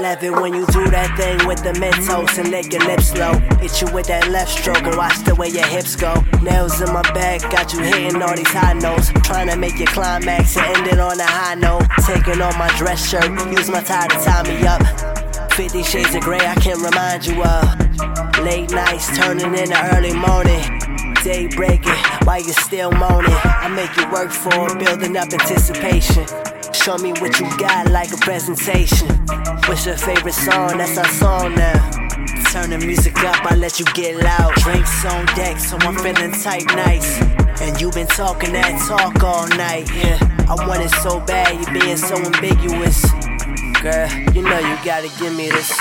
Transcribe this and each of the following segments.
love it when you do that thing with the Mentos and lick your lips slow. Hit you with that left stroke and watch the way your hips go. Nails in my back, got you hitting all these high notes. Trying to make your climax and end it on a high note. Taking off my dress shirt, use my tie to tie me up. 50 shades of gray, I can remind you of. Late nights turning into early morning. Day breaking while you're still moaning. I make you work for it, building up anticipation. Show me what you got like a presentation. What's your favorite song? That's our song now. Turn the music up, I let you get loud. Drinks on deck, so I'm feeling tight, nice. And you been talking that talk all night, yeah. I want it so bad, you being so ambiguous. Girl, you know you gotta give me this.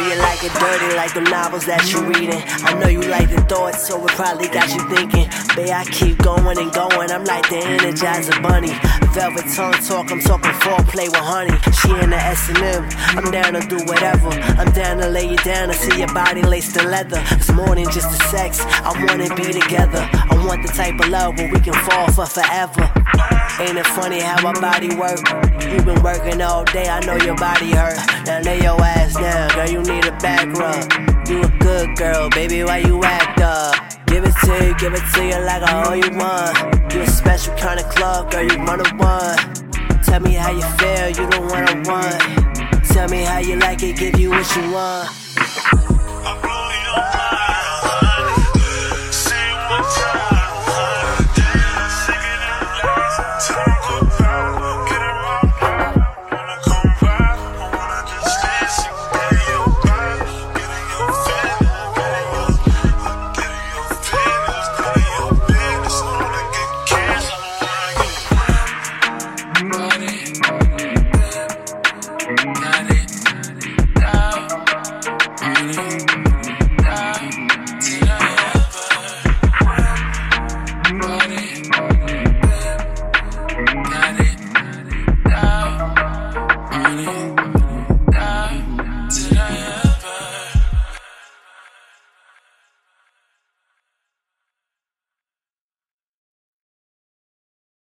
You like it dirty like the novels that you're reading. I know you like the thoughts, so it probably got you thinking. Babe, I keep going and going. I'm like the Energizer Bunny. Velvet tongue talk, I'm talking foreplay with honey. She in the S&M, I'm down to do whatever. I'm down to lay you down and see your body laced in leather. It's more than just the sex, I wanna be together. I want the type of love where we can fall for forever. Ain't it funny how my body work? You been working all day, I know your body hurt. Now lay your ass down, girl, you need a back rub. You a good girl, baby, why you act up? Give it to you, give it to you like I owe you one. You a special kind of club, girl, you run a one. Tell me how you feel, you don't wanna. Tell me how you like it, give you what you want. Got it. Got it. Down. It.